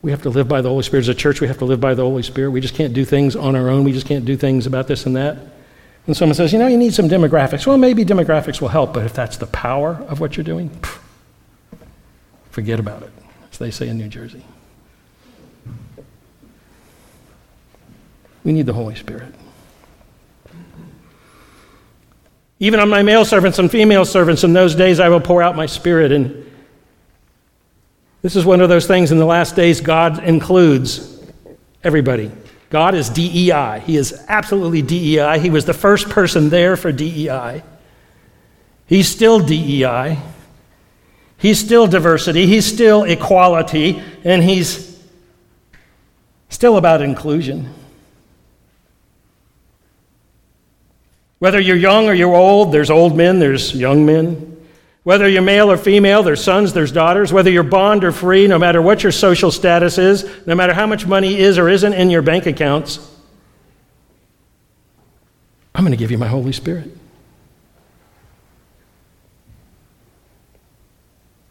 We have to live by the Holy Spirit. As a church, we have to live by the Holy Spirit. We just can't do things on our own. We just can't do things about this and that. And someone says, you know, you need some demographics. Well, maybe demographics will help, but if that's the power of what you're doing, forget about it, as they say in New Jersey. We need the Holy Spirit. Even on my male servants and female servants in those days, I will pour out my spirit and this is one of those things in the last days God includes everybody. God is DEI. He is absolutely DEI. He was the first person there for DEI. He's still DEI. He's still diversity. He's still equality. And he's still about inclusion. Whether you're young or you're old, there's old men, there's young men. Whether you're male or female, there's sons, there's daughters. Whether you're bond or free, no matter what your social status is, no matter how much money is or isn't in your bank accounts, I'm going to give you my Holy Spirit.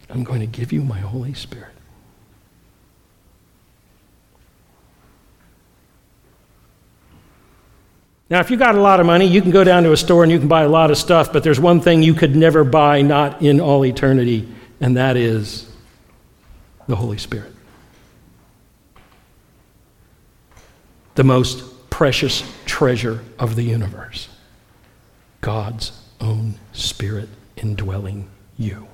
I'm going to give you my Holy Spirit. Now, if you got a lot of money, you can go down to a store and you can buy a lot of stuff, but there's one thing you could never buy, not in all eternity, and that is the Holy Spirit. The most precious treasure of the universe God's own Spirit indwelling you.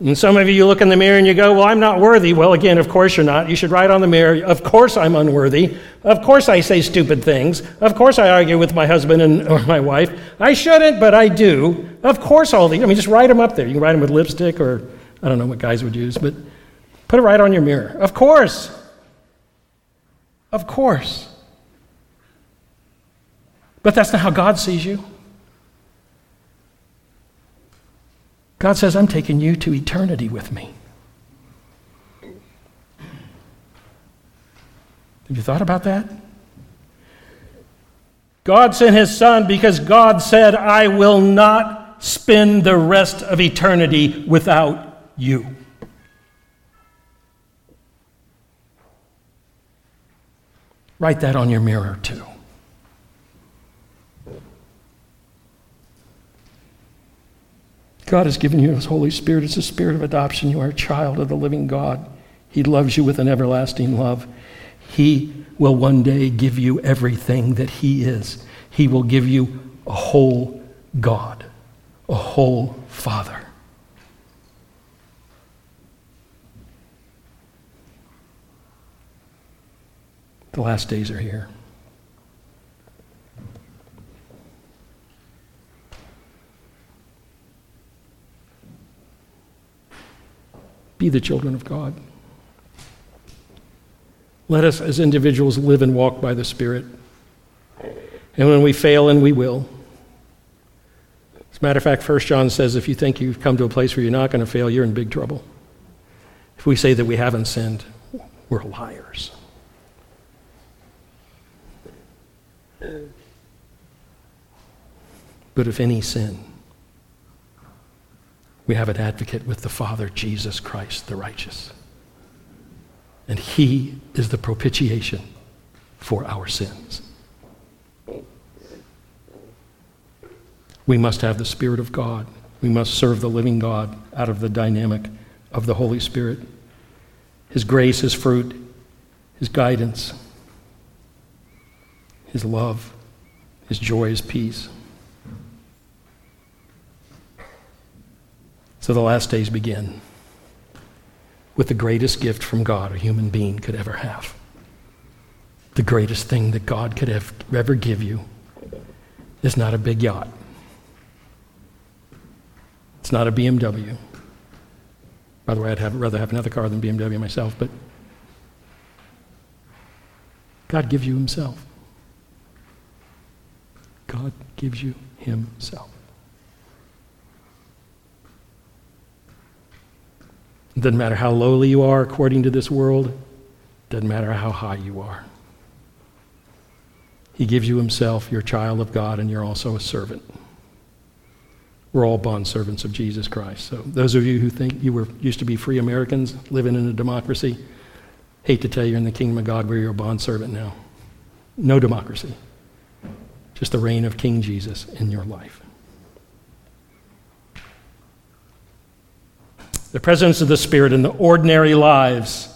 And some of you, look in the mirror and you go, Well, I'm not worthy. Well, again, of course you're not. You should write on the mirror, Of course I'm unworthy. Of course I say stupid things. Of course I argue with my husband and, or my wife. I shouldn't, but I do. Of course all these. I mean, just write them up there. You can write them with lipstick or I don't know what guys would use, but put it right on your mirror. Of course. Of course. But that's not how God sees you. God says, I'm taking you to eternity with me. Have you thought about that? God sent his son because God said, I will not spend the rest of eternity without you. Write that on your mirror, too. God has given you His Holy Spirit. It's a spirit of adoption. You are a child of the living God. He loves you with an everlasting love. He will one day give you everything that He is. He will give you a whole God, a whole Father. The last days are here. Be the children of God. Let us, as individuals, live and walk by the Spirit. And when we fail, and we will. As a matter of fact, 1 John says if you think you've come to a place where you're not going to fail, you're in big trouble. If we say that we haven't sinned, we're liars. But if any sin, we have an advocate with the Father, Jesus Christ, the righteous. And he is the propitiation for our sins. We must have the Spirit of God. We must serve the living God out of the dynamic of the Holy Spirit. His grace, His fruit, His guidance, His love, His joy, His peace. So the last days begin with the greatest gift from God a human being could ever have. The greatest thing that God could have, ever give you is not a big yacht. It's not a BMW. By the way, I'd have, rather have another car than BMW myself, but God gives you Himself. God gives you Himself. Doesn't matter how lowly you are according to this world, doesn't matter how high you are. He gives you himself, you're a child of God, and you're also a servant. We're all bond servants of Jesus Christ. So those of you who think you were used to be free Americans living in a democracy, hate to tell you in the kingdom of God where you're a bond servant now. No democracy. Just the reign of King Jesus in your life. The presence of the Spirit in the ordinary lives,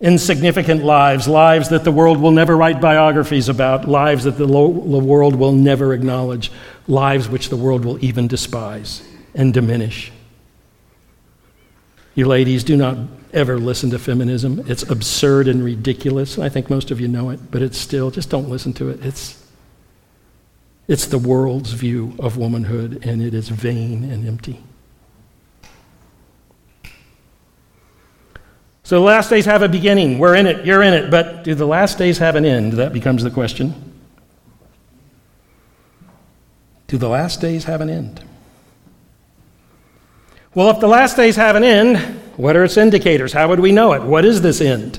insignificant lives, lives that the world will never write biographies about, lives that the, lo- the world will never acknowledge, lives which the world will even despise and diminish. You ladies, do not ever listen to feminism. It's absurd and ridiculous. I think most of you know it, but it's still, just don't listen to it. It's, it's the world's view of womanhood, and it is vain and empty. So the last days have a beginning. We're in it, you're in it, but do the last days have an end? That becomes the question. Do the last days have an end? Well, if the last days have an end, what are its indicators? How would we know it? What is this end?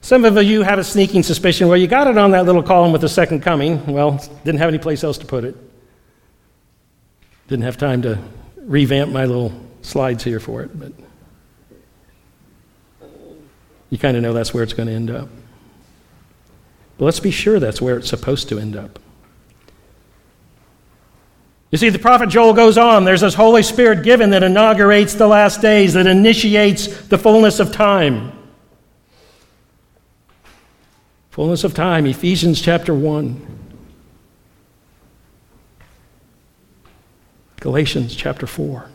Some of you have a sneaking suspicion, well, you got it on that little column with the second coming. Well, didn't have any place else to put it. Didn't have time to revamp my little slides here for it, but you kind of know that's where it's going to end up. But let's be sure that's where it's supposed to end up. You see, the prophet Joel goes on. There's this Holy Spirit given that inaugurates the last days, that initiates the fullness of time. Fullness of time, Ephesians chapter 1. Galatians chapter 4.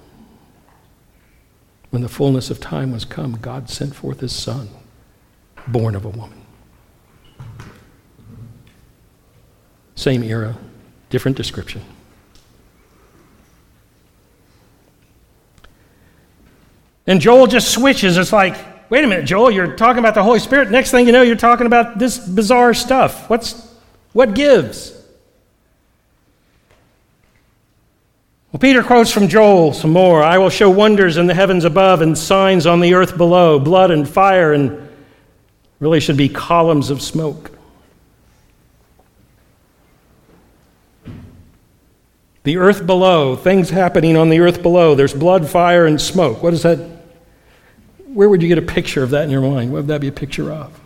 When the fullness of time was come, God sent forth his Son born of a woman. Same era, different description. And Joel just switches. It's like, wait a minute, Joel, you're talking about the Holy Spirit. Next thing you know, you're talking about this bizarre stuff. What's, what gives? Well, Peter quotes from Joel some more I will show wonders in the heavens above and signs on the earth below, blood and fire, and really should be columns of smoke. The earth below, things happening on the earth below. There's blood, fire, and smoke. What is that? Where would you get a picture of that in your mind? What would that be a picture of?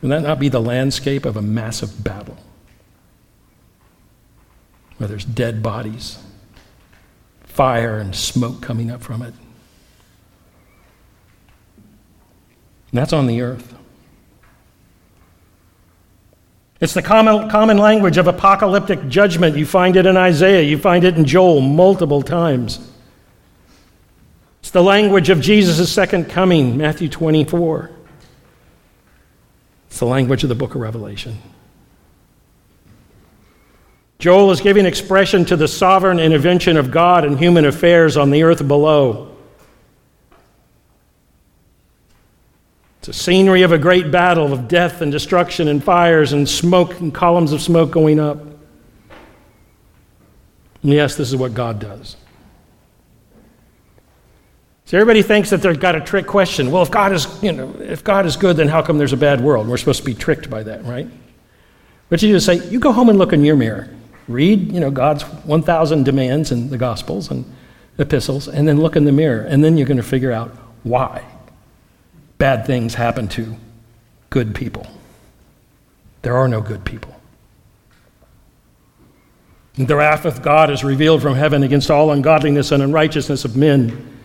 Would that not be the landscape of a massive battle? Where there's dead bodies, fire and smoke coming up from it. And that's on the earth. It's the common, common language of apocalyptic judgment. You find it in Isaiah, you find it in Joel multiple times. It's the language of Jesus' second coming, Matthew 24. It's the language of the book of Revelation. Joel is giving expression to the sovereign intervention of God in human affairs on the earth below. It's a scenery of a great battle of death and destruction and fires and smoke and columns of smoke going up. And yes, this is what God does. So everybody thinks that they've got a trick question. Well, if God is, you know, if God is good, then how come there's a bad world? We're supposed to be tricked by that, right? But you just say, you go home and look in your mirror. Read, you know, God's 1,000 demands in the Gospels and epistles, and then look in the mirror, and then you're going to figure out why bad things happen to good people. There are no good people. The wrath of God is revealed from heaven against all ungodliness and unrighteousness of men.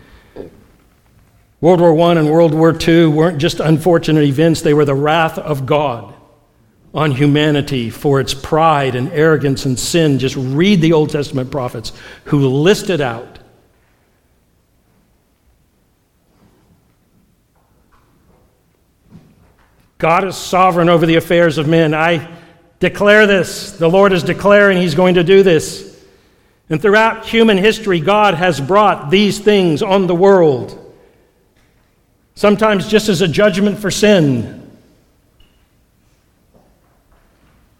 World War I and World War II weren't just unfortunate events, they were the wrath of God on humanity for its pride and arrogance and sin. Just read the Old Testament prophets who listed out God is sovereign over the affairs of men. I declare this. The Lord is declaring He's going to do this. And throughout human history, God has brought these things on the world. Sometimes just as a judgment for sin,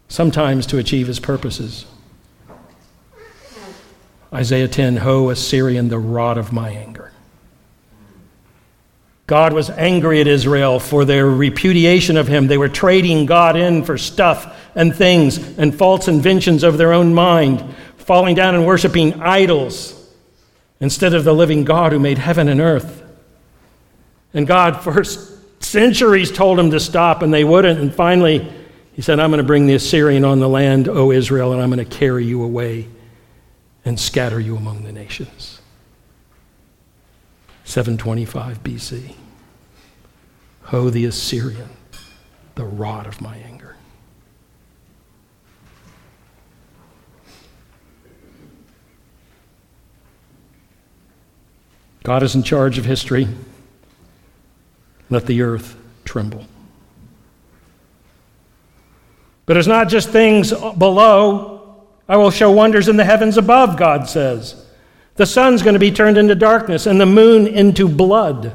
sometimes to achieve His purposes. Isaiah 10 Ho, Assyrian, the rod of my anger. God was angry at Israel for their repudiation of him. They were trading God in for stuff and things and false inventions of their own mind, falling down and worshiping idols instead of the living God who made heaven and earth. And God, for centuries, told them to stop, and they wouldn't. And finally, He said, I'm going to bring the Assyrian on the land, O Israel, and I'm going to carry you away and scatter you among the nations. 725 BC. Ho the Assyrian, the rod of my anger. God is in charge of history. Let the earth tremble. But it's not just things below. I will show wonders in the heavens above, God says. The sun's going to be turned into darkness and the moon into blood.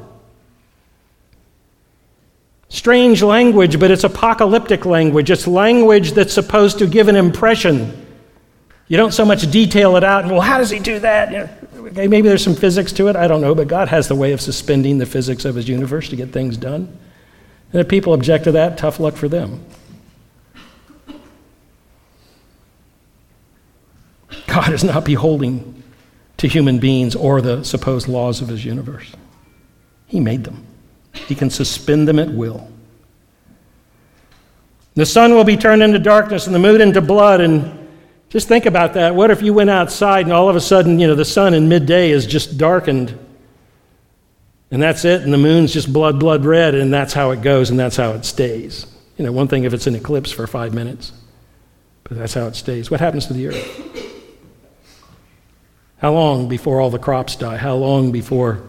Strange language, but it's apocalyptic language. It's language that's supposed to give an impression. You don't so much detail it out and, well, how does he do that? Okay, maybe there's some physics to it. I don't know, but God has the way of suspending the physics of his universe to get things done. And if people object to that, tough luck for them. God is not beholding to human beings or the supposed laws of his universe. He made them, he can suspend them at will. The sun will be turned into darkness and the moon into blood. And just think about that. What if you went outside and all of a sudden, you know, the sun in midday is just darkened and that's it, and the moon's just blood, blood red, and that's how it goes and that's how it stays. You know, one thing if it's an eclipse for five minutes, but that's how it stays. What happens to the earth? How long before all the crops die? How long before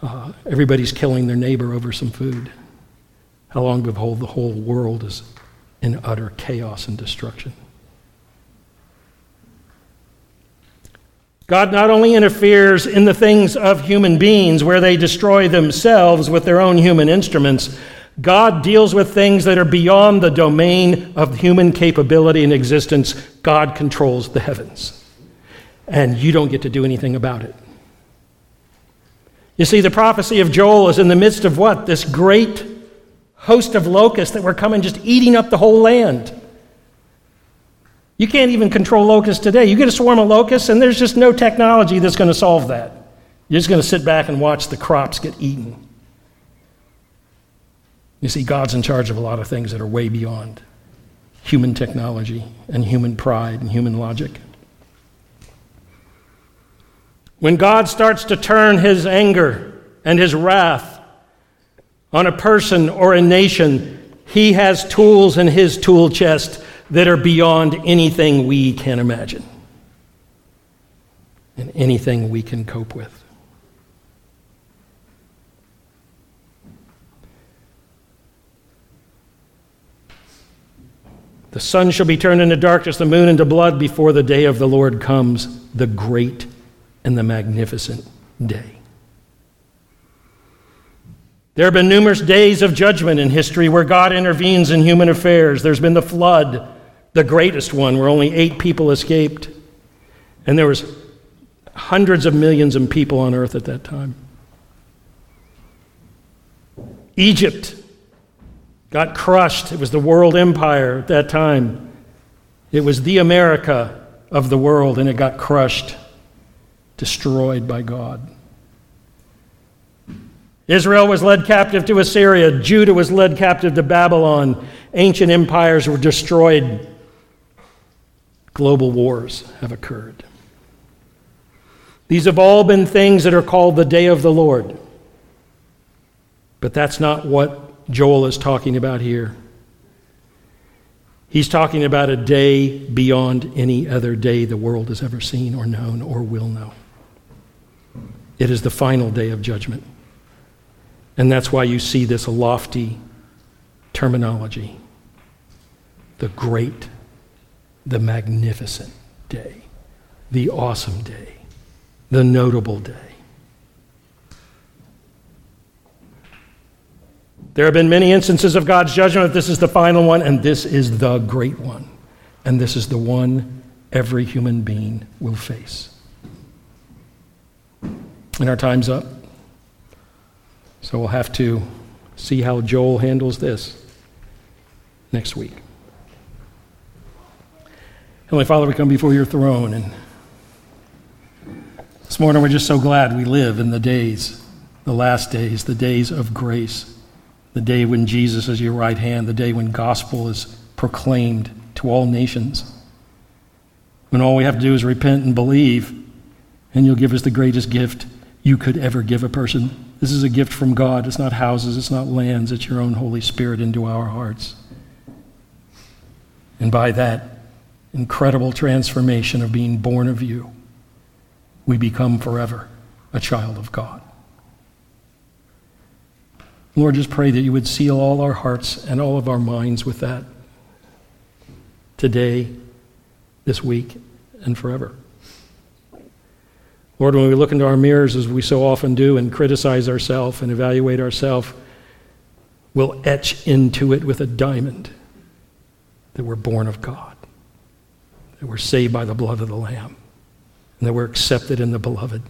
uh, everybody's killing their neighbor over some food? How long before the whole world is in utter chaos and destruction? God not only interferes in the things of human beings where they destroy themselves with their own human instruments, God deals with things that are beyond the domain of human capability and existence. God controls the heavens. And you don't get to do anything about it. You see, the prophecy of Joel is in the midst of what? This great host of locusts that were coming just eating up the whole land. You can't even control locusts today. You get a swarm of locusts, and there's just no technology that's going to solve that. You're just going to sit back and watch the crops get eaten. You see, God's in charge of a lot of things that are way beyond human technology and human pride and human logic. When God starts to turn his anger and his wrath on a person or a nation, he has tools in his tool chest that are beyond anything we can imagine and anything we can cope with. The sun shall be turned into darkness, the moon into blood before the day of the Lord comes, the great and the magnificent day. There have been numerous days of judgment in history where God intervenes in human affairs. There's been the flood, the greatest one, where only eight people escaped. And there was hundreds of millions of people on earth at that time. Egypt got crushed. It was the world empire at that time. It was the America of the world, and it got crushed, destroyed by God. Israel was led captive to Assyria. Judah was led captive to Babylon. Ancient empires were destroyed. Global wars have occurred. These have all been things that are called the day of the Lord. But that's not what Joel is talking about here. He's talking about a day beyond any other day the world has ever seen or known or will know. It is the final day of judgment. And that's why you see this lofty terminology the great, the magnificent day, the awesome day, the notable day. There have been many instances of God's judgment, this is the final one, and this is the great one. And this is the one every human being will face. And our time's up. So we'll have to see how Joel handles this next week. Heavenly Father, we come before your throne, and this morning we're just so glad we live in the days, the last days, the days of grace the day when Jesus is your right hand, the day when gospel is proclaimed to all nations. When all we have to do is repent and believe, and you'll give us the greatest gift you could ever give a person. This is a gift from God. It's not houses, it's not lands, it's your own Holy Spirit into our hearts. And by that incredible transformation of being born of you, we become forever a child of God. Lord, just pray that you would seal all our hearts and all of our minds with that today, this week, and forever. Lord, when we look into our mirrors, as we so often do, and criticize ourselves and evaluate ourselves, we'll etch into it with a diamond that we're born of God, that we're saved by the blood of the Lamb, and that we're accepted in the beloved,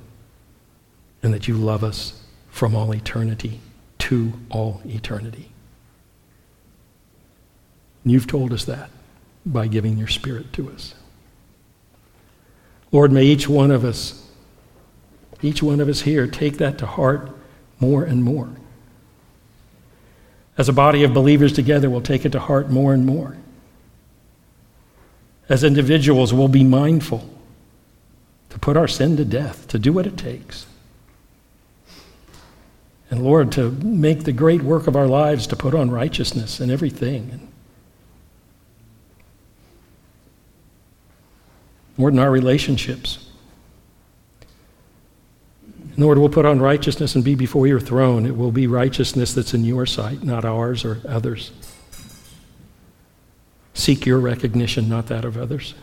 and that you love us from all eternity to all eternity. And you've told us that by giving your Spirit to us. Lord, may each one of us, each one of us here, take that to heart more and more. As a body of believers together, we'll take it to heart more and more. As individuals, we'll be mindful to put our sin to death, to do what it takes and Lord, to make the great work of our lives to put on righteousness in everything. Lord, in our relationships. Lord, we'll put on righteousness and be before your throne. It will be righteousness that's in your sight, not ours or others. Seek your recognition, not that of others.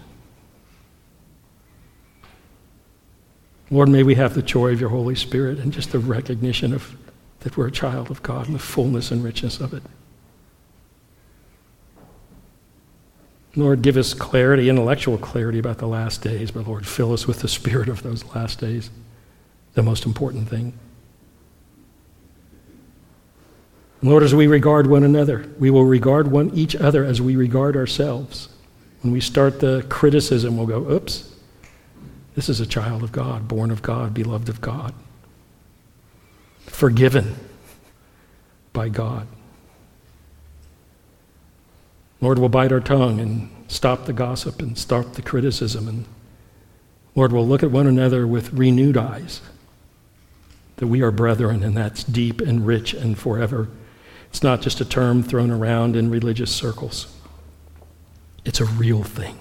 Lord, may we have the joy of your Holy Spirit and just the recognition of that we're a child of God and the fullness and richness of it. Lord, give us clarity, intellectual clarity about the last days, but Lord, fill us with the spirit of those last days, the most important thing. Lord, as we regard one another, we will regard one each other as we regard ourselves. When we start the criticism, we'll go, oops, this is a child of God, born of God, beloved of God, forgiven by God. Lord, we'll bite our tongue and stop the gossip and stop the criticism. And Lord, we'll look at one another with renewed eyes that we are brethren, and that's deep and rich and forever. It's not just a term thrown around in religious circles, it's a real thing.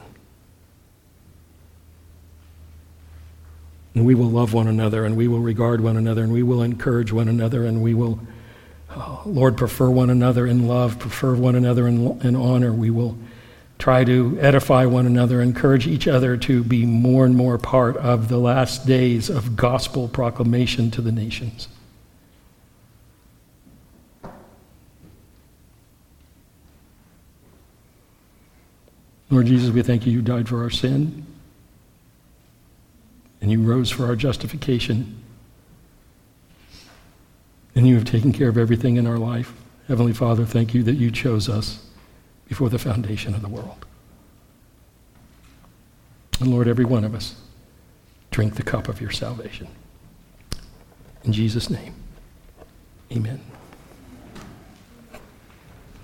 And we will love one another, and we will regard one another, and we will encourage one another, and we will oh, Lord, prefer one another in love, prefer one another in, in honor. We will try to edify one another, encourage each other to be more and more part of the last days of gospel proclamation to the nations. Lord Jesus, we thank you, you died for our sin, and you rose for our justification and you have taken care of everything in our life. Heavenly Father, thank you that you chose us before the foundation of the world. And Lord, every one of us, drink the cup of your salvation. In Jesus' name, amen.